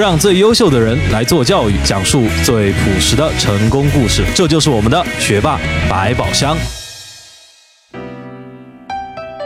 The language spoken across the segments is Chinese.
让最优秀的人来做教育，讲述最朴实的成功故事。这就是我们的学霸百宝箱。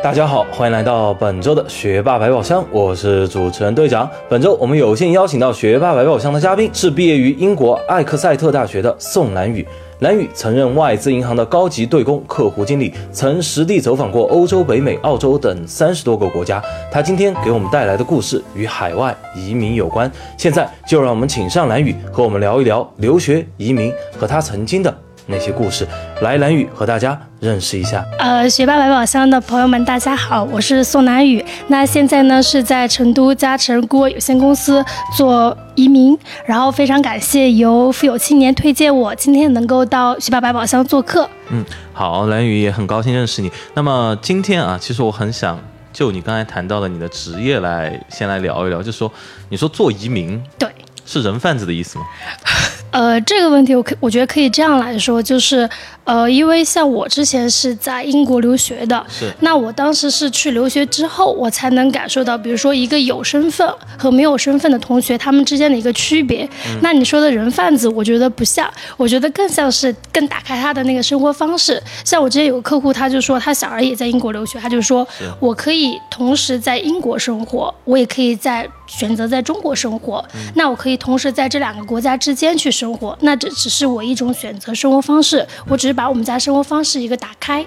大家好，欢迎来到本周的学霸百宝箱，我是主持人队长。本周我们有幸邀请到学霸百宝箱的嘉宾是毕业于英国艾克塞特大学的宋兰宇。蓝宇曾任外资银行的高级对公客户经理，曾实地走访过欧洲、北美、澳洲等三十多个国家。他今天给我们带来的故事与海外移民有关。现在就让我们请上蓝宇和我们聊一聊留学、移民和他曾经的。那些故事，来蓝宇和大家认识一下。呃，学霸百宝箱的朋友们，大家好，我是宋南宇。那现在呢是在成都嘉诚孤儿有限公司做移民，然后非常感谢由富有青年推荐我，今天能够到学霸百宝箱做客。嗯，好，蓝宇也很高兴认识你。那么今天啊，其实我很想就你刚才谈到的你的职业来先来聊一聊，就说你说做移民，对，是人贩子的意思吗？呃，这个问题我可我觉得可以这样来说，就是，呃，因为像我之前是在英国留学的，是，那我当时是去留学之后，我才能感受到，比如说一个有身份和没有身份的同学他们之间的一个区别。那你说的人贩子，我觉得不像，我觉得更像是更打开他的那个生活方式。像我之前有个客户，他就说他小儿也在英国留学，他就说我可以同时在英国生活，我也可以在选择在中国生活，那我可以同时在这两个国家之间去生。生活，那这只是我一种选择生活方式，我只是把我们家生活方式一个打开。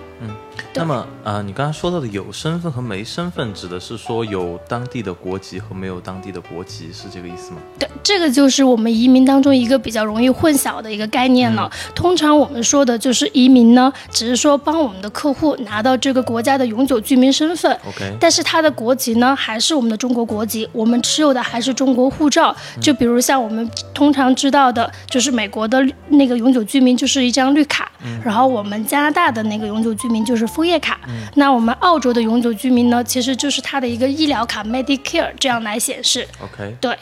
那么，呃，你刚才说到的有身份和没身份，指的是说有当地的国籍和没有当地的国籍，是这个意思吗？对，这个就是我们移民当中一个比较容易混淆的一个概念了。通常我们说的就是移民呢，只是说帮我们的客户拿到这个国家的永久居民身份。OK。但是他的国籍呢，还是我们的中国国籍，我们持有的还是中国护照。就比如像我们通常知道的，就是美国的那个永久居民就是一张绿卡，然后我们加拿大的那个永久居民就是枫叶卡。那我们澳洲的永久居民呢，其实就是它的一个医疗卡 Medicare 这样来显示。OK，对。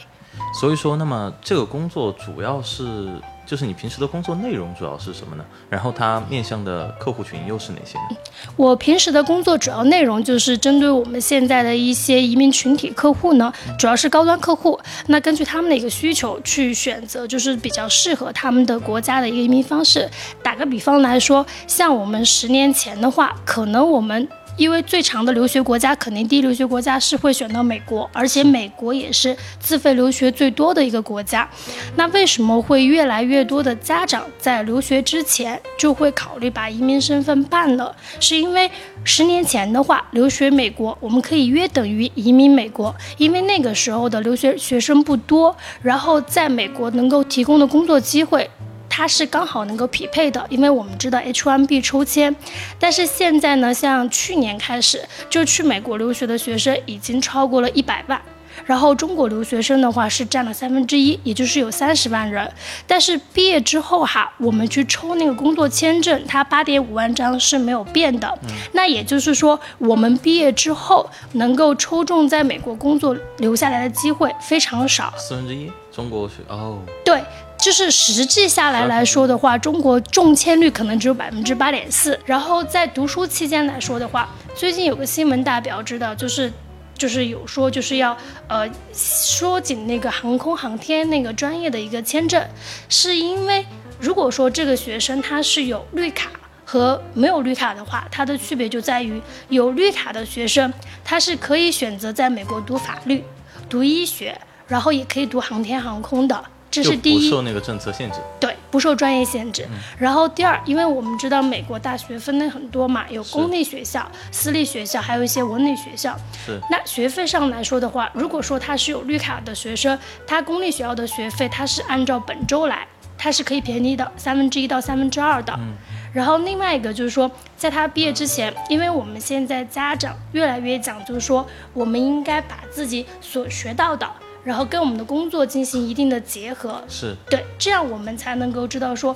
所以说，那么这个工作主要是。就是你平时的工作内容主要是什么呢？然后它面向的客户群又是哪些呢？我平时的工作主要内容就是针对我们现在的一些移民群体客户呢，主要是高端客户。那根据他们的一个需求去选择，就是比较适合他们的国家的一个移民方式。打个比方来说，像我们十年前的话，可能我们。因为最长的留学国家，肯定第一留学国家是会选到美国，而且美国也是自费留学最多的一个国家。那为什么会越来越多的家长在留学之前就会考虑把移民身份办了？是因为十年前的话，留学美国我们可以约等于移民美国，因为那个时候的留学学生不多，然后在美国能够提供的工作机会。它是刚好能够匹配的，因为我们知道 H1B 抽签，但是现在呢，像去年开始就去美国留学的学生已经超过了一百万，然后中国留学生的话是占了三分之一，也就是有三十万人。但是毕业之后哈，我们去抽那个工作签证，它八点五万张是没有变的。那也就是说，我们毕业之后能够抽中在美国工作留下来的机会非常少，四分之一中国学哦，对。就是实际下来来说的话，中国中签率可能只有百分之八点四。然后在读书期间来说的话，最近有个新闻大表知道，就是就是有说就是要呃缩紧那个航空航天那个专业的一个签证，是因为如果说这个学生他是有绿卡和没有绿卡的话，它的区别就在于有绿卡的学生他是可以选择在美国读法律、读医学，然后也可以读航天航空的。这是第一，不受那个政策限制，对，不受专业限制。然后第二，因为我们知道美国大学分类很多嘛，有公立学校、私立学校，还有一些文理学校。是。那学费上来说的话，如果说他是有绿卡的学生，他公立学校的学费他是按照本周来，他是可以便宜的三分之一到三分之二的。嗯。然后另外一个就是说，在他毕业之前，因为我们现在家长越来越讲，就是说我们应该把自己所学到的。然后跟我们的工作进行一定的结合，是对，这样我们才能够知道说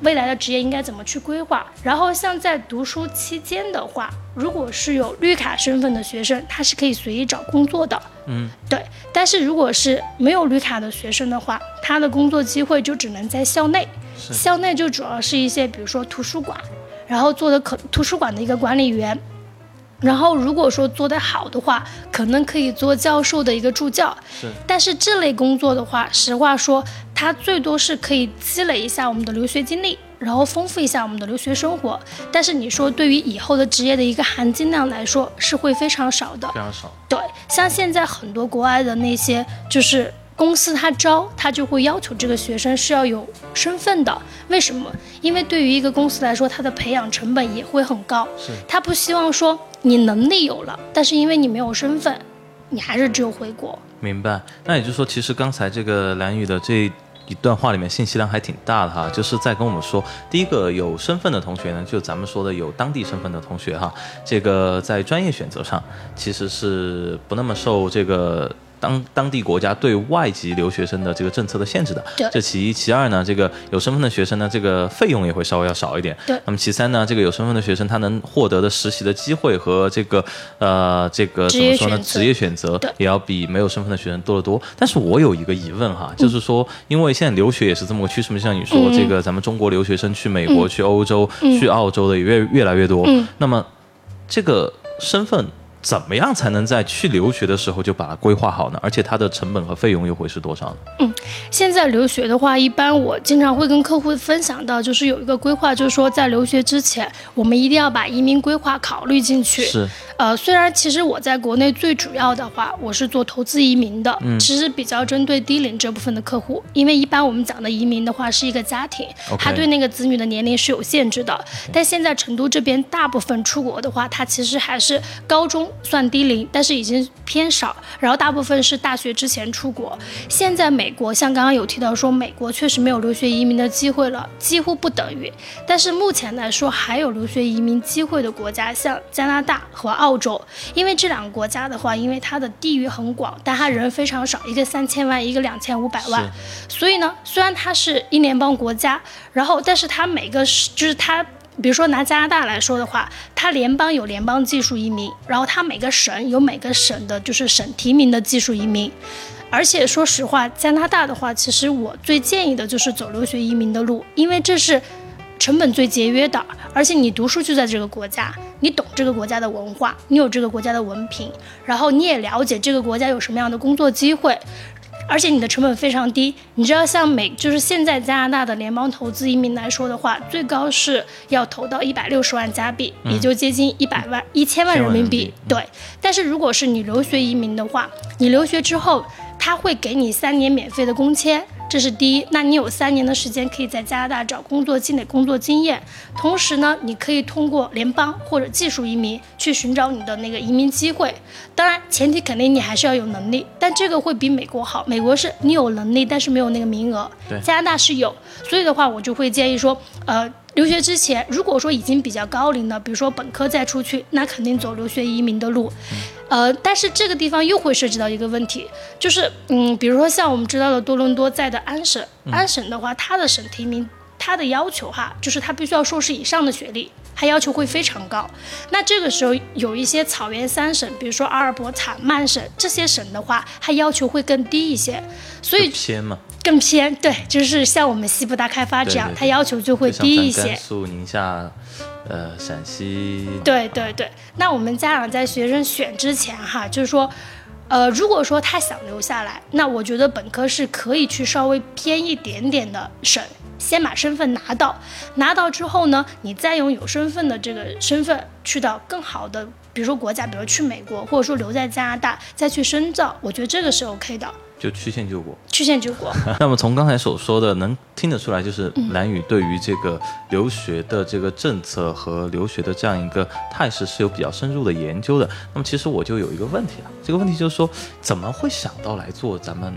未来的职业应该怎么去规划。然后像在读书期间的话，如果是有绿卡身份的学生，他是可以随意找工作的，嗯，对。但是如果是没有绿卡的学生的话，他的工作机会就只能在校内，校内就主要是一些比如说图书馆，然后做的可图书馆的一个管理员。然后如果说做得好的话，可能可以做教授的一个助教。是，但是这类工作的话，实话说，它最多是可以积累一下我们的留学经历，然后丰富一下我们的留学生活。但是你说对于以后的职业的一个含金量来说，是会非常少的。非常少。对，像现在很多国外的那些就是。公司他招他就会要求这个学生是要有身份的，为什么？因为对于一个公司来说，它的培养成本也会很高。是，他不希望说你能力有了，但是因为你没有身份，你还是只有回国。明白。那也就是说，其实刚才这个蓝宇的这一段话里面信息量还挺大的哈，就是在跟我们说，第一个有身份的同学呢，就咱们说的有当地身份的同学哈，这个在专业选择上其实是不那么受这个。当当地国家对外籍留学生的这个政策的限制的，这其一，其二呢，这个有身份的学生呢，这个费用也会稍微要少一点。对。那么其三呢，这个有身份的学生他能获得的实习的机会和这个呃这个怎么说呢？职业选择也要比没有身份的学生多得多。但是我有一个疑问哈，就是说，因为现在留学也是这么个趋势嘛，像你说这个咱们中国留学生去美国、去欧洲、去澳洲的也越越来越多。嗯。那么这个身份。怎么样才能在去留学的时候就把它规划好呢？而且它的成本和费用又会是多少呢？嗯，现在留学的话，一般我经常会跟客户分享到，就是有一个规划，就是说在留学之前，我们一定要把移民规划考虑进去。是。呃，虽然其实我在国内最主要的话，我是做投资移民的，嗯，其实比较针对低龄这部分的客户，因为一般我们讲的移民的话是一个家庭，他对那个子女的年龄是有限制的。但现在成都这边大部分出国的话，他其实还是高中算低龄，但是已经偏少，然后大部分是大学之前出国。现在美国像刚刚有提到说，美国确实没有留学移民的机会了，几乎不等于。但是目前来说，还有留学移民机会的国家，像加拿大和澳。洲，因为这两个国家的话，因为它的地域很广，但它人非常少，一个三千万，一个两千五百万，所以呢，虽然它是一联邦国家，然后，但是它每个就是它，比如说拿加拿大来说的话，它联邦有联邦技术移民，然后它每个省有每个省的就是省提名的技术移民，而且说实话，加拿大的话，其实我最建议的就是走留学移民的路，因为这是。成本最节约的，而且你读书就在这个国家，你懂这个国家的文化，你有这个国家的文凭，然后你也了解这个国家有什么样的工作机会，而且你的成本非常低。你知道，像美就是现在加拿大的联邦投资移民来说的话，最高是要投到一百六十万加币，也就接近一百万一千万人民币。对，但是如果是你留学移民的话，你留学之后，他会给你三年免费的工签。这是第一，那你有三年的时间可以在加拿大找工作，积累工作经验。同时呢，你可以通过联邦或者技术移民去寻找你的那个移民机会。当然，前提肯定你还是要有能力，但这个会比美国好。美国是你有能力，但是没有那个名额。加拿大是有，所以的话，我就会建议说，呃。留学之前，如果说已经比较高龄了，比如说本科再出去，那肯定走留学移民的路。呃，但是这个地方又会涉及到一个问题，就是嗯，比如说像我们知道的多伦多在的安省，安省的话，它的省提名，它的要求哈，就是它必须要硕士以上的学历，它要求会非常高。那这个时候有一些草原三省，比如说阿尔伯塔、曼省这些省的话，它要求会更低一些，所以偏嘛。更偏对，就是像我们西部大开发这样，它要求就会低一些。甘肃、宁夏，呃，陕西。对对对，那我们家长在学生选之前哈，就是说，呃，如果说他想留下来，那我觉得本科是可以去稍微偏一点点的省，先把身份拿到，拿到之后呢，你再用有身份的这个身份去到更好的，比如说国家，比如去美国，或者说留在加拿大再去深造，我觉得这个是 OK 的。就曲线救国，曲线救国。那么从刚才所说的，能听得出来，就是蓝宇对于这个留学的这个政策和留学的这样一个态势是有比较深入的研究的。那么其实我就有一个问题了，这个问题就是说，怎么会想到来做咱们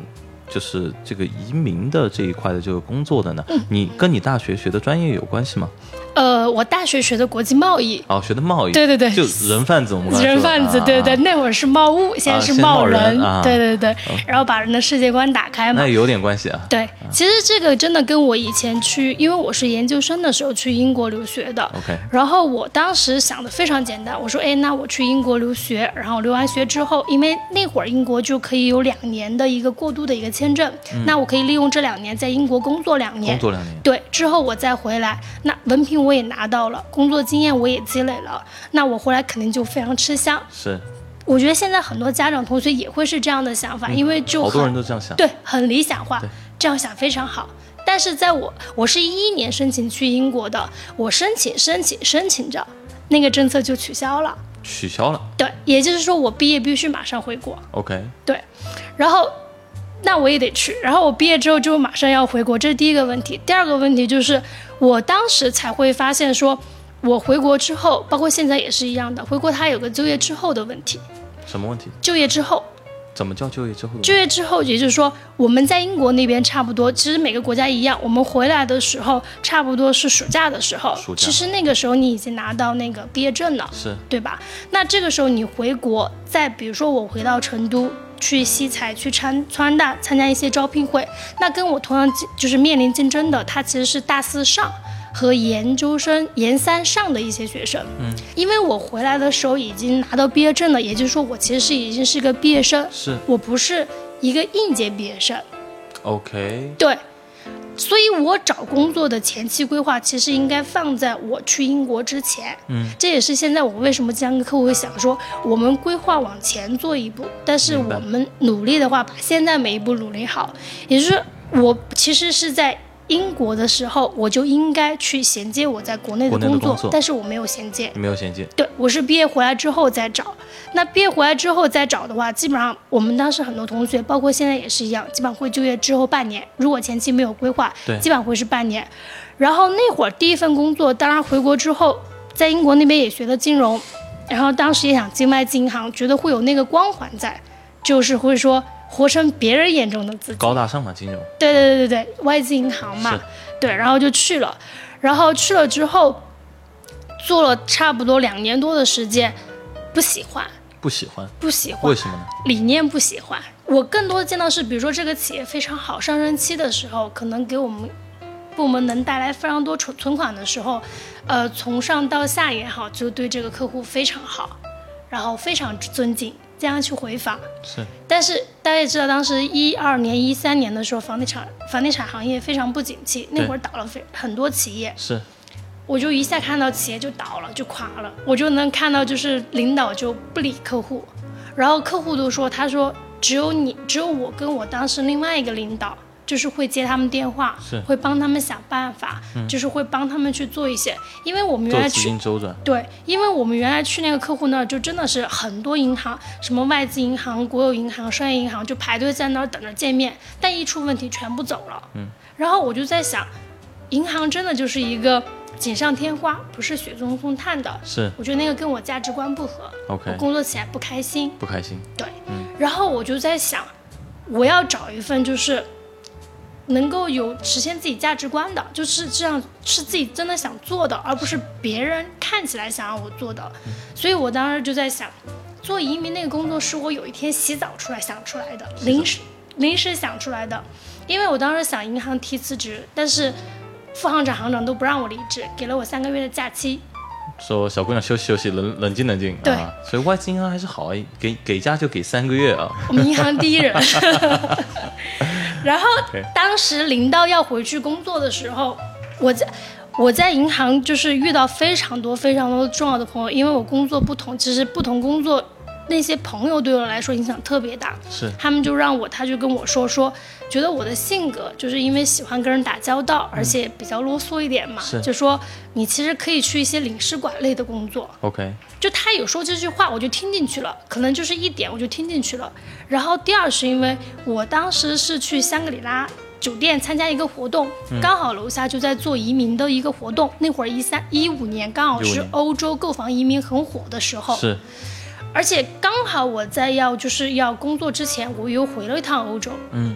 就是这个移民的这一块的这个工作的呢？你跟你大学学的专业有关系吗？呃，我大学学的国际贸易，哦，学的贸易，对对对，就人贩子，我们人贩子，对对，那会儿是贸物，现在是贸人，对对对，然后把人的世界观打开嘛，那有点关系啊。对，其实这个真的跟我以前去，因为我是研究生的时候去英国留学的，OK，然后我当时想的非常简单，我说，哎，那我去英国留学，然后留完学之后，因为那会儿英国就可以有两年的一个过渡的一个签。签证，那我可以利用这两年在英国工作两年工，作两年，对，之后我再回来，那文凭我也拿到了，工作经验我也积累了，那我回来肯定就非常吃香。是我觉得现在很多家长同学也会是这样的想法，因为就好多人都这样想。对很理想化，这样想非常好。但是在我我是一一年申请去英国的，我申请申请申请着，那个政策就取消了。取消了。对，也就是说我毕业必须马上回国。OK，对，然后那我也得去，然后我毕业之后就马上要回国，这是第一个问题。第二个问题就是我当时才会发现说，我回国之后，包括现在也是一样的，回国它有个就业之后的问题。什么问题？就业之后，怎么叫就业之后？就业之后，也就是说我们在英国那边差不多，其实每个国家一样，我们回来的时候差不多是暑假的时候暑，假其实那个时候你已经拿到那个毕业证了。是对吧？那这个时候你回国，再比如说我回到成都去西财去川川大参加一些招聘会，那跟我同样就是面临竞争的，他其实是大四上和研究生研三上的一些学生。嗯，因为我回来的时候已经拿到毕业证了，也就是说我其实是已经是个毕业生，是我不是一个应届毕业生。OK，对，所以我找工作的前期规划其实应该放在我去英国之前。嗯，这也是现在我为什么经常跟客户会想说，我们规划往前做一步，但是我们努力的话，把现在每一步努力好。也就是我其实是在。英国的时候，我就应该去衔接我在国内的工作但是我没有衔接。没有衔接。对，我是毕业回来之后再找。那毕业回来之后再找的话，基本上我们当时很多同学，包括现在也是一样，基本上会就业之后半年。如果前期没有规划，对基本上会是半年。然后那会儿第一份工作，当然回国之后，在英国那边也学的金融，然后当时也想进外资银行，觉得会有那个光环在，就是会说活成别人眼中的自己。高大上嘛，金融对对对对对，外资银行嘛，对，然后就去了，然后去了之后，做了差不多两年多的时间，不喜欢，不喜欢，不喜欢为，什么呢？理念不喜欢。我更多的见到是，比如说这个企业非常好，上升期的时候，可能给我们部门能带来非常多存存款的时候，呃，从上到下也好，就对这个客户非常好，然后非常尊敬，这样去回访。是但是大家也知道，当时一二年、一三年的时候，房地产房地产行业非常不景气，那会儿倒了非很多企业，是，我就一下看到企业就倒了，就垮了，我就能看到就是领导就不理客户，然后客户都说，他说只有你，只有我跟我当时另外一个领导。就是会接他们电话是，会帮他们想办法，就是会帮他们去做一些，因为我们原来去金周转。对，因为我们原来去那个客户那儿，就真的是很多银行，什么外资银行、国有银行、商业银行，就排队在那儿等着见面，但一出问题全部走了。嗯，然后我就在想，银行真的就是一个锦上添花，不是雪中送炭的。是我觉得那个跟我价值观不合，我 OK，工作起来不开心。不开心。对，然后我就在想，我要找一份就是能够有实现自己价值观的，就是这样是自己真的想做的，而不是别人看起来想让我做的。所以我当时就在想，做移民那个工作是我有一天洗澡出来想出来的，临时临时想出来的，因为我当时想银行提辞职，但是副行长、行长都不让我离职，给了我三个月的假期。说小姑娘休息休息，冷冷静冷静对啊。所以外资银行还是好啊，给给假就给三个月啊。我们银行第一人。然后当时临到要回去工作的时候，我在我在银行就是遇到非常多非常多重要的朋友，因为我工作不同，其实不同工作那些朋友对我来说影响特别大。是。他们就让我，他就跟我说说，觉得我的性格就是因为喜欢跟人打交道，而且比较啰嗦一点嘛，是。就说你其实可以去一些领事馆类的工作。OK，就他有说这句话，我就听进去了，可能就是一点我就听进去了。然后第二是因为我当时是去香格里拉酒店参加一个活动，刚好楼下就在做移民的一个活动。那会儿一三一五年刚好是欧洲购房移民很火的时候，是而且刚好我在要就是要工作之前，我又回了一趟欧洲。嗯，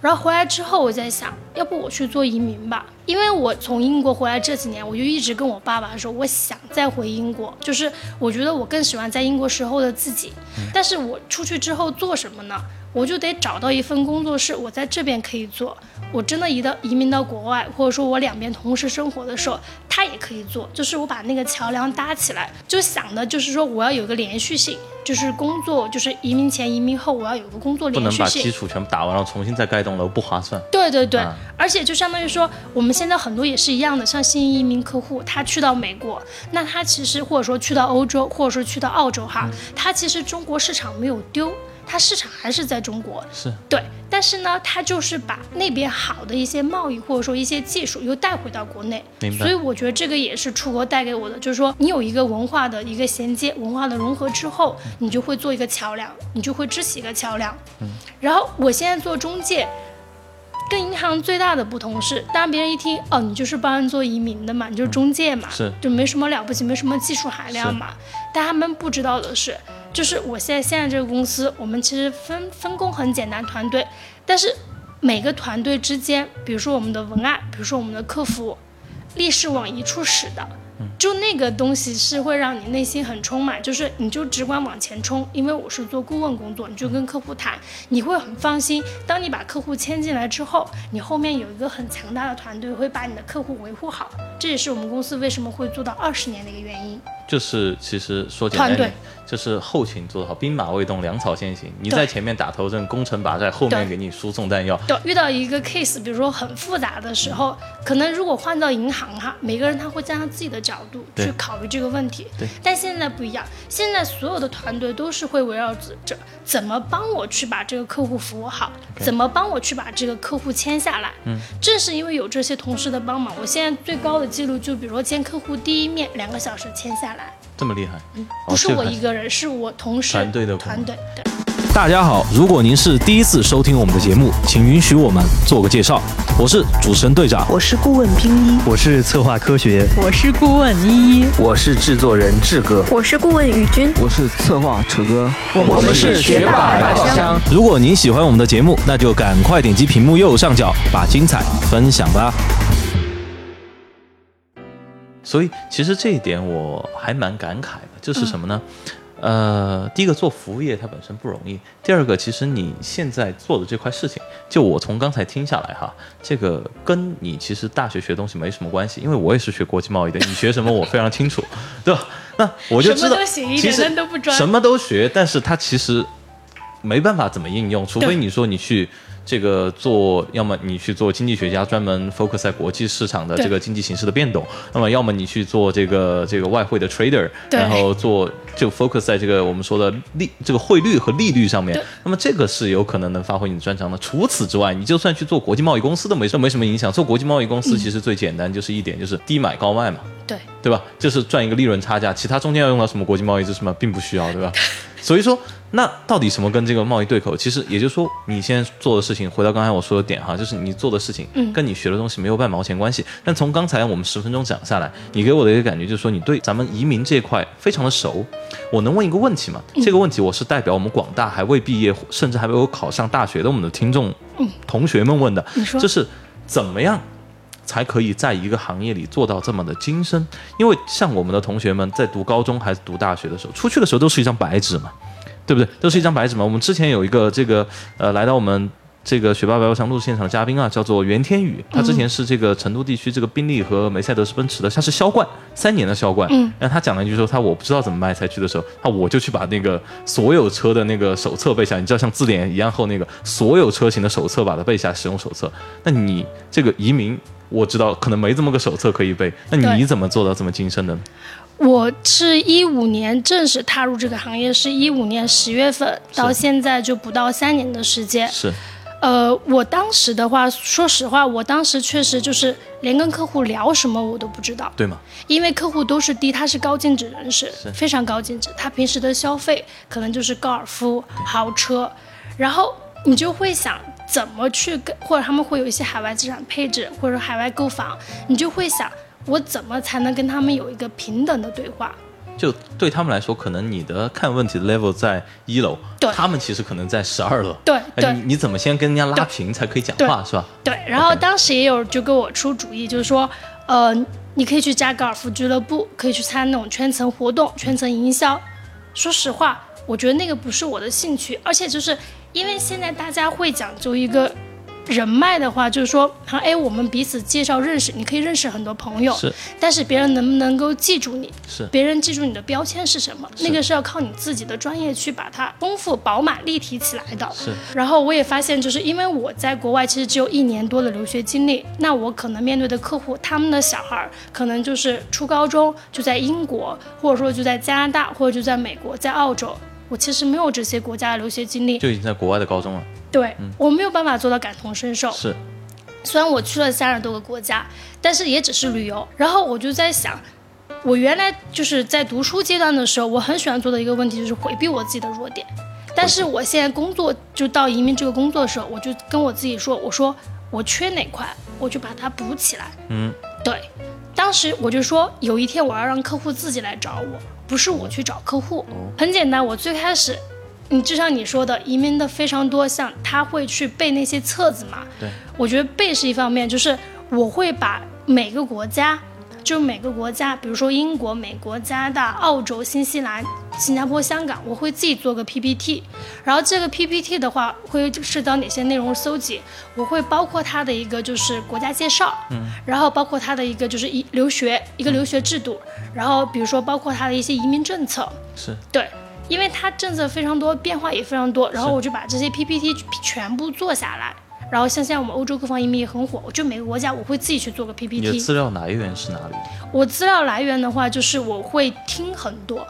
然后回来之后，我在想，要不我去做移民吧？因为我从英国回来这几年，我就一直跟我爸爸说，我想再回英国，就是我觉得我更喜欢在英国时候的自己。但是我出去之后做什么呢？我就得找到一份工作是我在这边可以做，我真的移到移民到国外，或者说我两边同时生活的时候，他也可以做，就是我把那个桥梁搭起来，就想的就是说我要有个连续性，就是工作就是移民前移民后我要有个工作不能连续性。把基础全部打完，然后重新再盖栋楼，不划算。对对对，啊而且就相当于说，我们现在很多也是一样的，像新移民客户，他去到美国，那他其实或者说去到欧洲，或者说去到澳洲哈，他其实中国市场没有丢，他市场还是在中国。是，对，但是呢，它就是把那边好的一些贸易或者说一些技术又带回到国内，明白所以我觉得这个也是出国带给我的，就是说你有一个文化的一个衔接，文化的融合之后，你就会做一个桥梁，你就会支起一个桥梁。嗯，然后我现在做中介。跟银行最大的不同是，当别人一听哦，你就是帮人做移民的嘛，你就是中介嘛，是就没什么了不起，没什么技术含量嘛。但他们不知道的是，就是我现在现在这个公司，我们其实分分工很简单，团队，但是每个团队之间，比如说我们的文案，比如说我们的客服，力是往一处使的。就那个东西是会让你内心很充满，就是你就只管往前冲，因为我是做顾问工作，你就跟客户谈，你会很放心。当你把客户签进来之后，你后面有一个很强大的团队会把你的客户维护好，这也是我们公司为什么会做到二十年的一个原因。就是其实说简单一点，就是后勤做得好，兵马未动，粮草先行。你在前面打头阵，攻城拔寨，后面给你输送弹药。对，遇到一个 case，比如说很复杂的时候，可能如果换到银行哈，每个人他会站在自己的角度去考虑这个问题。对。但现在不一样，现在所有的团队都是会围绕着怎么帮我去把这个客户服务好，怎么帮我去把这个客户签下来。嗯。正是因为有这些同事的帮忙，我现在最高的记录就比如说见客户第一面两个小时签下来，这么厉害，嗯不是我一个人，是我同事团队的团队对。大家好，如果您是第一次收听我们的节目，请允许我们做个介绍。我是主持人队长，我是顾问拼一，我是策划科学，我是顾问依依，我是制作人志哥，我是顾问宇军，我是策划楚哥，我们是学霸百宝箱。如果您喜欢我们的节目，那就赶快点击屏幕右上角，把精彩分享吧。所以，其实这一点我还蛮感慨的，就是什么呢？呃，第一个做服务业它本身不容易，第二个，其实你现在做的这块事情，就我从刚才听下来哈，这个跟你其实大学学东西没什么关系，因为我也是学国际贸易的，你学什么我非常清楚，对吧？那我就知道什么都，学一点其实但都不专什么都学，但是它其实没办法怎么应用，除非你说你去这个做，要么你去做经济学家，专门 focus 在国际市场的这个经济形势的变动；那么要么你去做这个这个外汇的 trader，然后做就 focus 在这个我们说的利这个汇率和利率上面。那么这个是有可能能发挥你的专长的。除此之外，你就算去做国际贸易公司都没没什么影响。做国际贸易公司其实最简单就是一点，就是低买高卖嘛。对，对吧？就是赚一个利润差价，其他中间要用到什么国际贸易这什么并不需要，对吧？所以说，那到底什么跟这个贸易对口？其实也就是说，你现在做的事情，回到刚才我说的点哈，就是你做的事情嗯跟你学的东西没有半毛钱关系。但从刚才我们十分钟讲下来，你给我的一个感觉就是说，你对咱们移民这块非常的熟。我能问一个问题吗？这个问题我是代表我们广大还未毕业，甚至还没有考上大学的我们的听众同学们问的，就是怎么样才可以在一个行业里做到这么的精深？因为像我们的同学们在读高中还是读大学的时候，出去的时候都是一张白纸嘛，对不对？都是一张白纸嘛。我们之前有一个这个呃，来到我们。这个学霸白宝箱录现场的嘉宾啊，叫做袁天宇，他之前是这个成都地区这个宾利和梅赛德斯奔驰的，他是销冠三年的销冠。嗯，然后他讲了一句说，他我不知道怎么卖才去的时候，他我就去把那个所有车的那个手册背下，你知道像字典一样厚那个所有车型的手册把它背下，使用手册。那你这个移民，我知道可能没这么个手册可以背，那你怎么做到这么精深的呢？我是一五年正式踏入这个行业，是一五年十月份，到现在就不到三年的时间。是呃，我当时的话，说实话，我当时确实就是连跟客户聊什么我都不知道，对吗？因为客户都是第一，他是高净值人士，非常高净值，他平时的消费可能就是高尔夫、豪车，然后你就会想怎么去跟，或者他们会有一些海外资产配置，或者海外购房，你就会想我怎么才能跟他们有一个平等的对话。就对他们来说，可能你的看问题的 level 在一楼，他们其实可能在十二楼。对哎对你你怎么先跟人家拉平才可以讲话，是吧？对，然后当时也有就给我出主意，就是说，呃，你可以去加高尔夫俱乐部，可以去参加那种圈层活动、圈层营销。说实话，我觉得那个不是我的兴趣，而且就是因为现在大家会讲究一个人脉的话，就是说，好，哎，我们彼此介绍认识，你可以认识很多朋友，是，但是别人能不能够记住你，是别人记住你的标签是什么，那个是要靠你自己的专业去把它丰富、饱满、立体起来的。是，然后我也发现，就是因为我在国外其实只有一年多的留学经历，那我可能面对的客户，他们的小孩儿可能就是初高中就在英国，或者说就在加拿大，或者就在美国、在澳洲。我其实没有这些国家的留学经历，就已经在国外的高中了。对、我没有办法做到感同身受。是，虽然我去了三十多个国家，但是也只是旅游。然后我就在想，我原来就是在读书阶段的时候，我很喜欢做的一个问题就是回避我自己的弱点。但是我现在工作就到移民这个工作的时候，我就跟我自己说，我说我缺哪块，我就把它补起来。嗯，对，当时我就说，有一天我要让客户自己来找我，不是我去找客户。很简单，我最开始，你就像你说的，移民的非常多，像他会去背那些册子嘛。对，我觉得背是一方面，就是我会把每个国家，就每个国家，比如说英国、美国、加拿大、澳洲、新西兰、新加坡、香港，我会自己做个 PPT，然后这个 PPT 的话会涉及到哪些内容搜集，我会包括它的一个就是国家介绍，嗯，然后包括它的一个就是一留学一个留学制度，然后比如说包括它的一些移民政策，是，对，因为它政策非常多，变化也非常多，然后我就把这些 PPT 全部做下来。然后像现在我们欧洲各方移民也很火，我就每个国家我会自己去做个 PPT。资料来源是哪里？我资料来源的话，就是我会听很多，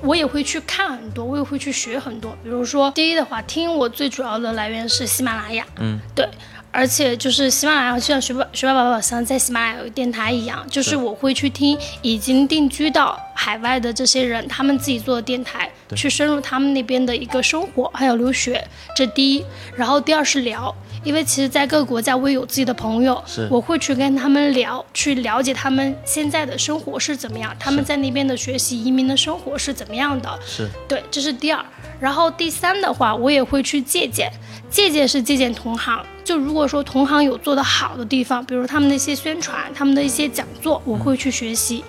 我也会去看很多，我也会去学很多。比如说，第一的话，听我最主要的来源是喜马拉雅，嗯，对。而且就是喜马拉雅，就像学霸学霸宝宝像在喜马拉雅有个电台一样，就是我会去听已经定居到海外的这些人，他们自己做的电台，去深入他们那边的一个生活，还有留学，这第一。然后第二是聊，因为其实在各个国家我也有自己的朋友，我会去跟他们聊，去了解他们现在的生活是怎么样，他们在那边的学习、移民的生活是怎么样的。是，对，这是第二。然后第三的话，我也会去借鉴，借鉴是借鉴同行。就如果说同行有做得好的地方，比如他们的一些宣传、他们的一些讲座，我会去学习。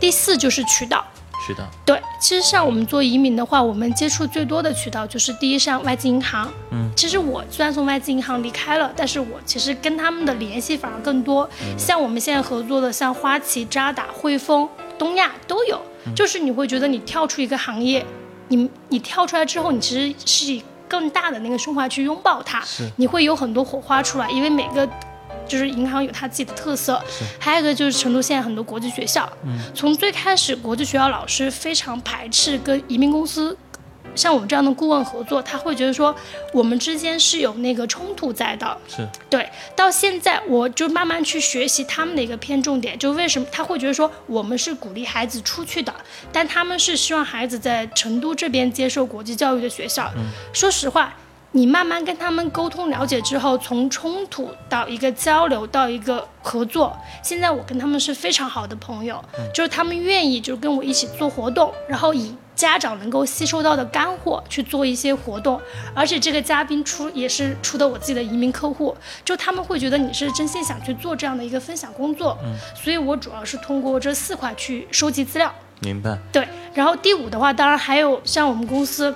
第四就是渠道。渠道，对，其实像我们做移民的话，我们接触最多的渠道就是第一上外资银行。嗯，其实我虽然从外资银行离开了，但是我其实跟他们的联系反而更多。像我们现在合作的，像花旗、渣打、汇丰、东亚都有。就是你会觉得你跳出一个行业，你你跳出来之后，你其实是以更大的那个胸怀去拥抱它，你会有很多火花出来，因为每个。就是银行有它自己的特色，还有一个就是成都现在很多国际学校，从最开始国际学校老师非常排斥跟移民公司像我们这样的顾问合作，他会觉得说我们之间是有那个冲突在的。是对，到现在我就慢慢去学习他们的一个偏重点，就为什么他会觉得说我们是鼓励孩子出去的，但他们是希望孩子在成都这边接受国际教育的学校。说实话。你慢慢跟他们沟通了解之后，从冲突到一个交流到一个合作，现在我跟他们是非常好的朋友，就是他们愿意就跟我一起做活动，然后以家长能够吸收到的干货去做一些活动，而且这个嘉宾出也是出的我自己的移民客户，就他们会觉得你是真心想去做这样的一个分享工作，所以我主要是通过这四块去收集资料。明白，对，然后第五的话，当然还有像我们公司。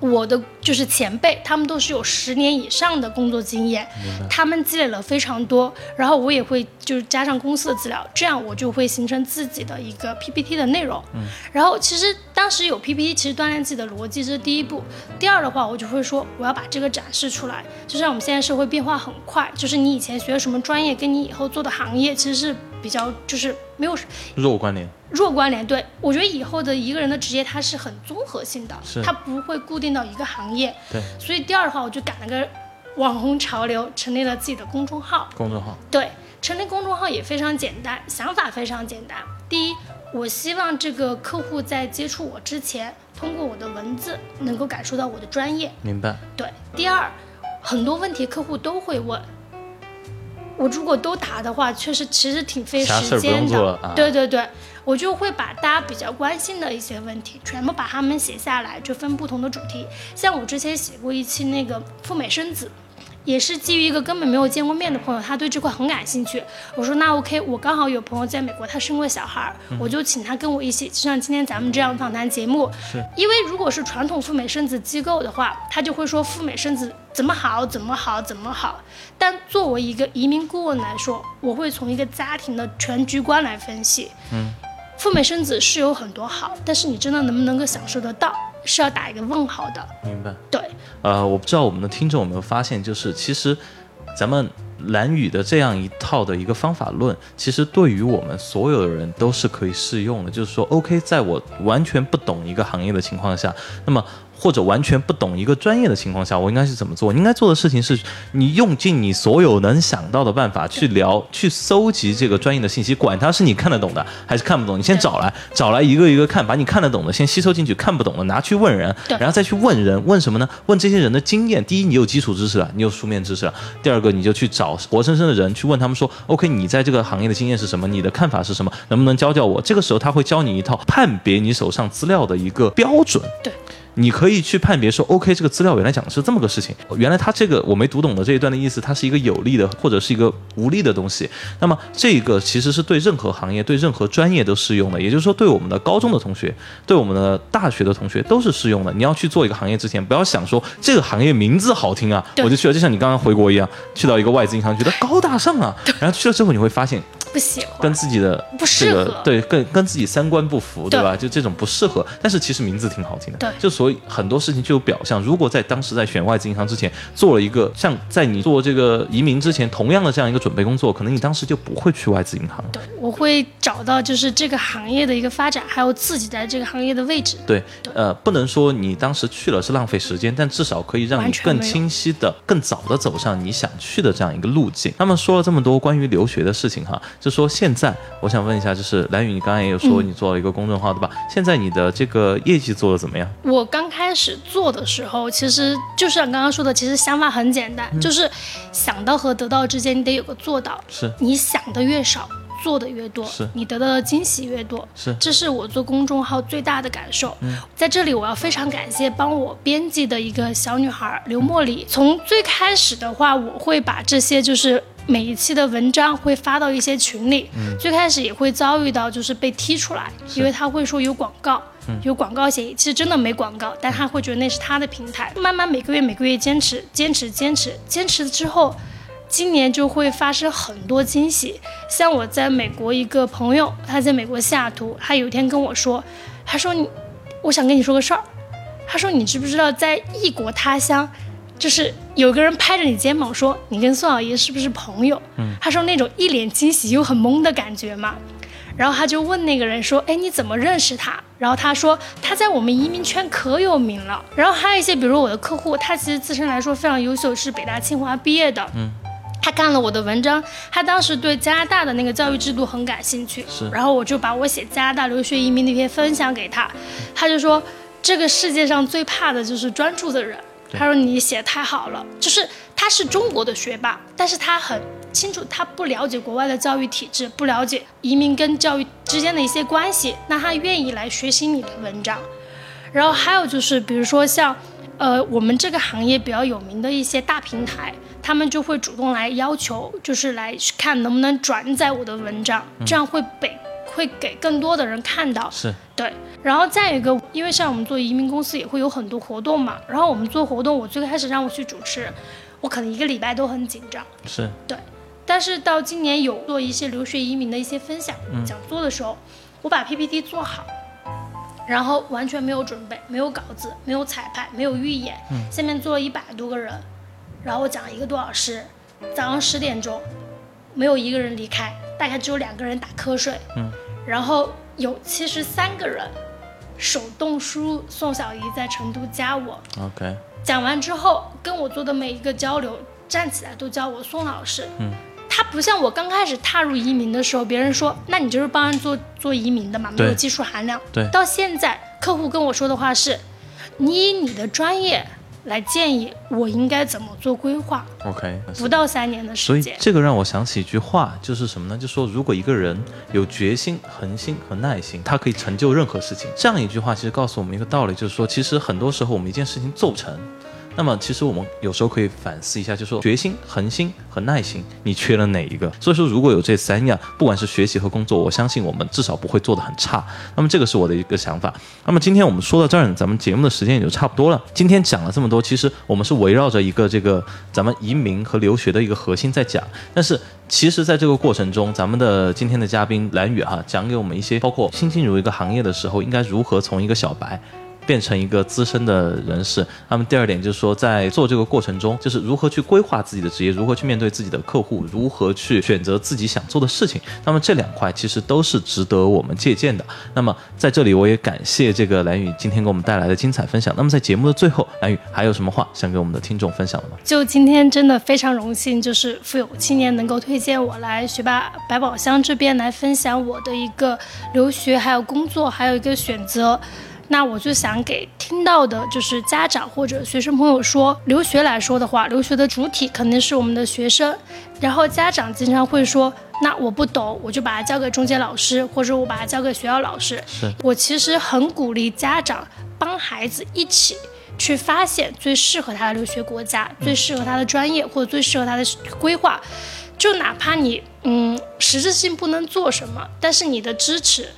我的就是前辈，他们都是有十年以上的工作经验，他们积累了非常多，然后我也会就是加上公司的资料，这样我就会形成自己的一个 PPT 的内容。嗯，然后其实当时有 PPT，其实锻炼自己的逻辑这是第一步。第二的话，我就会说我要把这个展示出来，就像我们现在社会变化很快，就是你以前学的什么专业，跟你以后做的行业其实是比较就是没有弱关联，弱关联，对我觉得以后的一个人的职业它是很综合性的，它不会固定到一个行业。对，所以第二的话，我就赶了个网红潮流，成立了自己的公众号。公众号对，成立公众号也非常简单，想法非常简单。第一，我希望这个客户在接触我之前，通过我的文字能够感受到我的专业。明白，对，第二，很多问题客户都会问，我如果都答的话，确实其实挺费时间的。对对对，我就会把大家比较关心的一些问题，全部把它们写下来，就分不同的主题。像我之前写过一期那个赴美生子。也是基于一个根本没有见过面的朋友，他对这块很感兴趣。我说那 OK，我刚好有朋友在美国，他生过小孩儿，我就请他跟我一起，就像今天咱们这样访谈节目。是因为如果是传统赴美生子机构的话，他就会说赴美生子怎么好，怎么好，怎么好。但作为一个移民顾问来说，我会从一个家庭的全局观来分析。嗯，赴美生子是有很多好，但是你真的能不能够享受得到，是要打一个问号的。明白。对，呃，我不知道我们的听众有没有发现，就是其实咱们蓝宇的这样一套的一个方法论，其实对于我们所有的人都是可以适用的。就是说，OK，在我完全不懂一个行业的情况下，那么。或者完全不懂一个专业的情况下，我应该是怎么做？你应该做的事情是，你用尽你所有能想到的办法去聊、去搜集这个专业的信息，管它是你看得懂的还是看不懂，你先找来，找来一个一个看，把你看得懂的先吸收进去，看不懂的拿去问人，对然后再去问人，问什么呢？问这些人的经验。第一，你有基础知识了，你有书面知识了；第二个，你就去找活生生的人去问他们说，OK，你在这个行业的经验是什么？你的看法是什么？能不能教教我？这个时候他会教你一套判别你手上资料的一个标准。对。你可以去判别说，OK，这个资料原来讲的是这么个事情，原来他这个我没读懂的这一段的意思，它是一个有利的或者是一个无利的东西。那么这个其实是对任何行业、对任何专业都适用的，也就是说，对我们的高中的同学、对我们的大学的同学都是适用的。你要去做一个行业之前，不要想说这个行业名字好听啊，我就去了，就像你刚刚回国一样，去到一个外资银行，觉得高大上啊，然后去了之后你会发现不喜欢跟。自己的不适这个合对，跟跟自己三观不符，对对吧？就这种不适合，但是其实名字挺好听的，对就所以很多事情就有表象。如果在当时在选外资银行之前做了一个像在你做这个移民之前同样的这样一个准备工作，可能你当时就不会去外资银行。对，我会找到就是这个行业的一个发展，还有自己在这个行业的位置。对，呃，不能说你当时去了是浪费时间，但至少可以让你更清晰的、更早的走上你想去的这样一个路径。那么说了这么多关于留学的事情哈，就说现在我想问一下，就是蓝宇，你刚才也有说你做了一个公众号，对吧？现在你的这个业绩做的怎么样？我刚开始做的时候，其实就像刚刚说的，其实想法很简单，就是想到和得到之间，你得有个做到。是你想的越少，做的越多是，你得到的惊喜越多。是这是我做公众号最大的感受。在这里，我要非常感谢帮我编辑的一个小女孩刘茉莉。从最开始的话，我会把这些就是。每一期的文章会发到一些群里，最开始也会遭遇到就是被踢出来，因为他会说有广告，有广告协议，其实真的没广告，但他会觉得那是他的平台。慢慢每个月每个月坚持坚持坚持坚持之后，今年就会发生很多惊喜。像我在美国一个朋友，他在美国西雅图，他有一天跟我说，他说你，我想跟你说个事儿。他说你知不知道在异国他乡，就是有个人拍着你肩膀说你跟宋小爷是不是朋友？嗯，他说那种一脸惊喜又很懵的感觉嘛。然后他就问那个人说：“哎，你怎么认识他？”然后他说：“他在我们移民圈可有名了。”然后还有一些，比如我的客户，他其实自身来说非常优秀，是北大、清华毕业的。嗯。他看了我的文章，他当时对加拿大的那个教育制度很感兴趣，是然后我就把我写加拿大留学移民那篇分享给他，他就说这个世界上最怕的就是专注的人。他说你写的太好了，就是他是中国的学霸，但是他很清楚他不了解国外的教育体制，不了解移民跟教育之间的一些关系，那他愿意来学习你的文章。然后还有就是，比如说像，呃，我们这个行业比较有名的一些大平台，他们就会主动来要求，就是来看能不能转载我的文章，这样会被会给更多的人看到。是。对，然后再一个，因为像我们做移民公司也会有很多活动嘛，然后我们做活动，我最开始让我去主持，我可能一个礼拜都很紧张，是。对，但是到今年有做一些留学移民的一些分享、讲座的时候，我把 PPT 做好，然后完全没有准备，没有稿子，没有彩排，没有预演，下面坐了一百多个人，然后我讲一个多小时，早上十点钟，没有一个人离开，大概只有两个人打瞌睡，嗯，然后有七十三个人手动输入宋小姨在成都加我，OK，讲完之后，跟我做的每一个交流，站起来都叫我宋老师。嗯，他不像我刚开始踏入移民的时候，别人说，那你就是帮人做做移民的嘛，没有技术含量。对。到现在，客户跟我说的话是，你以你的专业来建议我应该怎么做规划，OK，不到三年的时间所以。这个让我想起一句话，就是什么呢？就说如果一个人有决心、恒心和耐心，他可以成就任何事情。这样一句话其实告诉我们一个道理，就是说，其实很多时候我们一件事情做不成，那么其实我们有时候可以反思一下，就说决心、恒心和耐心，你缺了哪一个？所以说，如果有这三样，不管是学习和工作，我相信我们至少不会做得很差。那么这个是我的一个想法。那么今天我们说到这儿，咱们节目的时间也就差不多了。今天讲了这么多，其实我们是围绕着一个这个咱们移民和留学的一个核心在讲，但是。其实，在这个过程中，咱们的今天的嘉宾蓝宇哈，讲给我们一些，包括新进入一个行业的时候，应该如何从一个小白。变成一个资深的人士。那么第二点就是说，在做这个过程中，就是如何去规划自己的职业，如何去面对自己的客户，如何去选择自己想做的事情。那么这两块其实都是值得我们借鉴的。那么在这里，我也感谢这个蓝宇今天给我们带来的精彩分享。那么在节目的最后，蓝宇还有什么话想给我们的听众分享的吗？就今天真的非常荣幸，就是富有青年能够推荐我来学霸百宝箱这边来分享我的一个留学，还有工作，还有一个选择。那我就想给听到的，就是家长或者学生朋友说，留学来说的话，留学的主体肯定是我们的学生。然后家长经常会说，那我不懂，我就把它交给中介老师，或者我把它交给学校老师。是我其实很鼓励家长帮孩子一起去发现最适合他的留学国家，最适合他的专业，或者最适合他的规划。就哪怕你嗯实质性不能做什么，但是你的支持。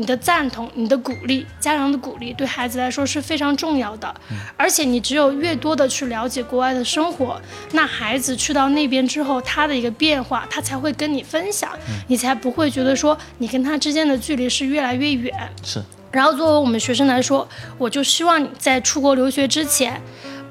你的赞同、你的鼓励、家长的鼓励，对孩子来说是非常重要的。而且你只有越多的去了解国外的生活，那孩子去到那边之后，他的一个变化，他才会跟你分享，你才不会觉得说你跟他之间的距离是越来越远。是。然后作为我们学生来说，我就希望你在出国留学之前。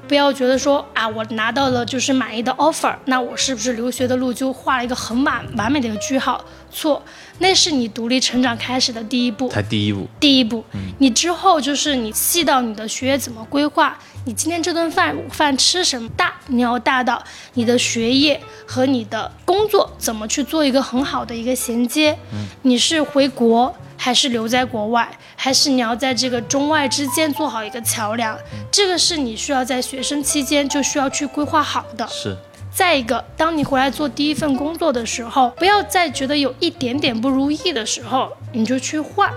不要觉得说啊，我拿到了就是满意的 offer，那我是不是留学的路就画了一个很完完美的一个句号？错，那是你独立成长开始的第一步，才第一步，第一步。嗯，你之后就是你细到你的学业怎么规划，你今天这顿饭午饭吃什么？大，你要大到你的学业和你的工作怎么去做一个很好的一个衔接？嗯，你是回国。还是留在国外，还是你要在这个中外之间做好一个桥梁，这个是你需要在学生期间就需要去规划好的。是。再一个，当你回来做第一份工作的时候，不要再觉得有一点点不如意的时候，你就去换，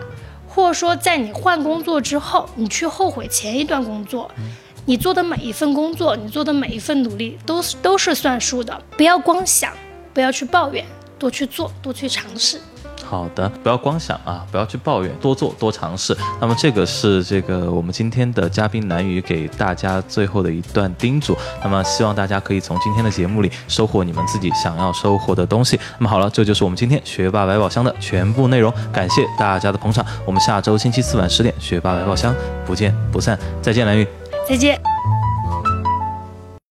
或者说在你换工作之后，你去后悔前一段工作。你做的每一份工作，你做的每一份努力，都是都是算数的。不要光想，不要去抱怨，多去做，多去尝试。好的，不要光想啊，不要去抱怨，多做多尝试。那么这个是这个我们今天的嘉宾南宇给大家最后的一段叮嘱。那么希望大家可以从今天的节目里收获你们自己想要收获的东西。那么好了，这就是我们今天学霸百宝箱的全部内容。感谢大家的捧场，我们下周星期四晚十点学霸百宝箱不见不散。再见，南宇。再见。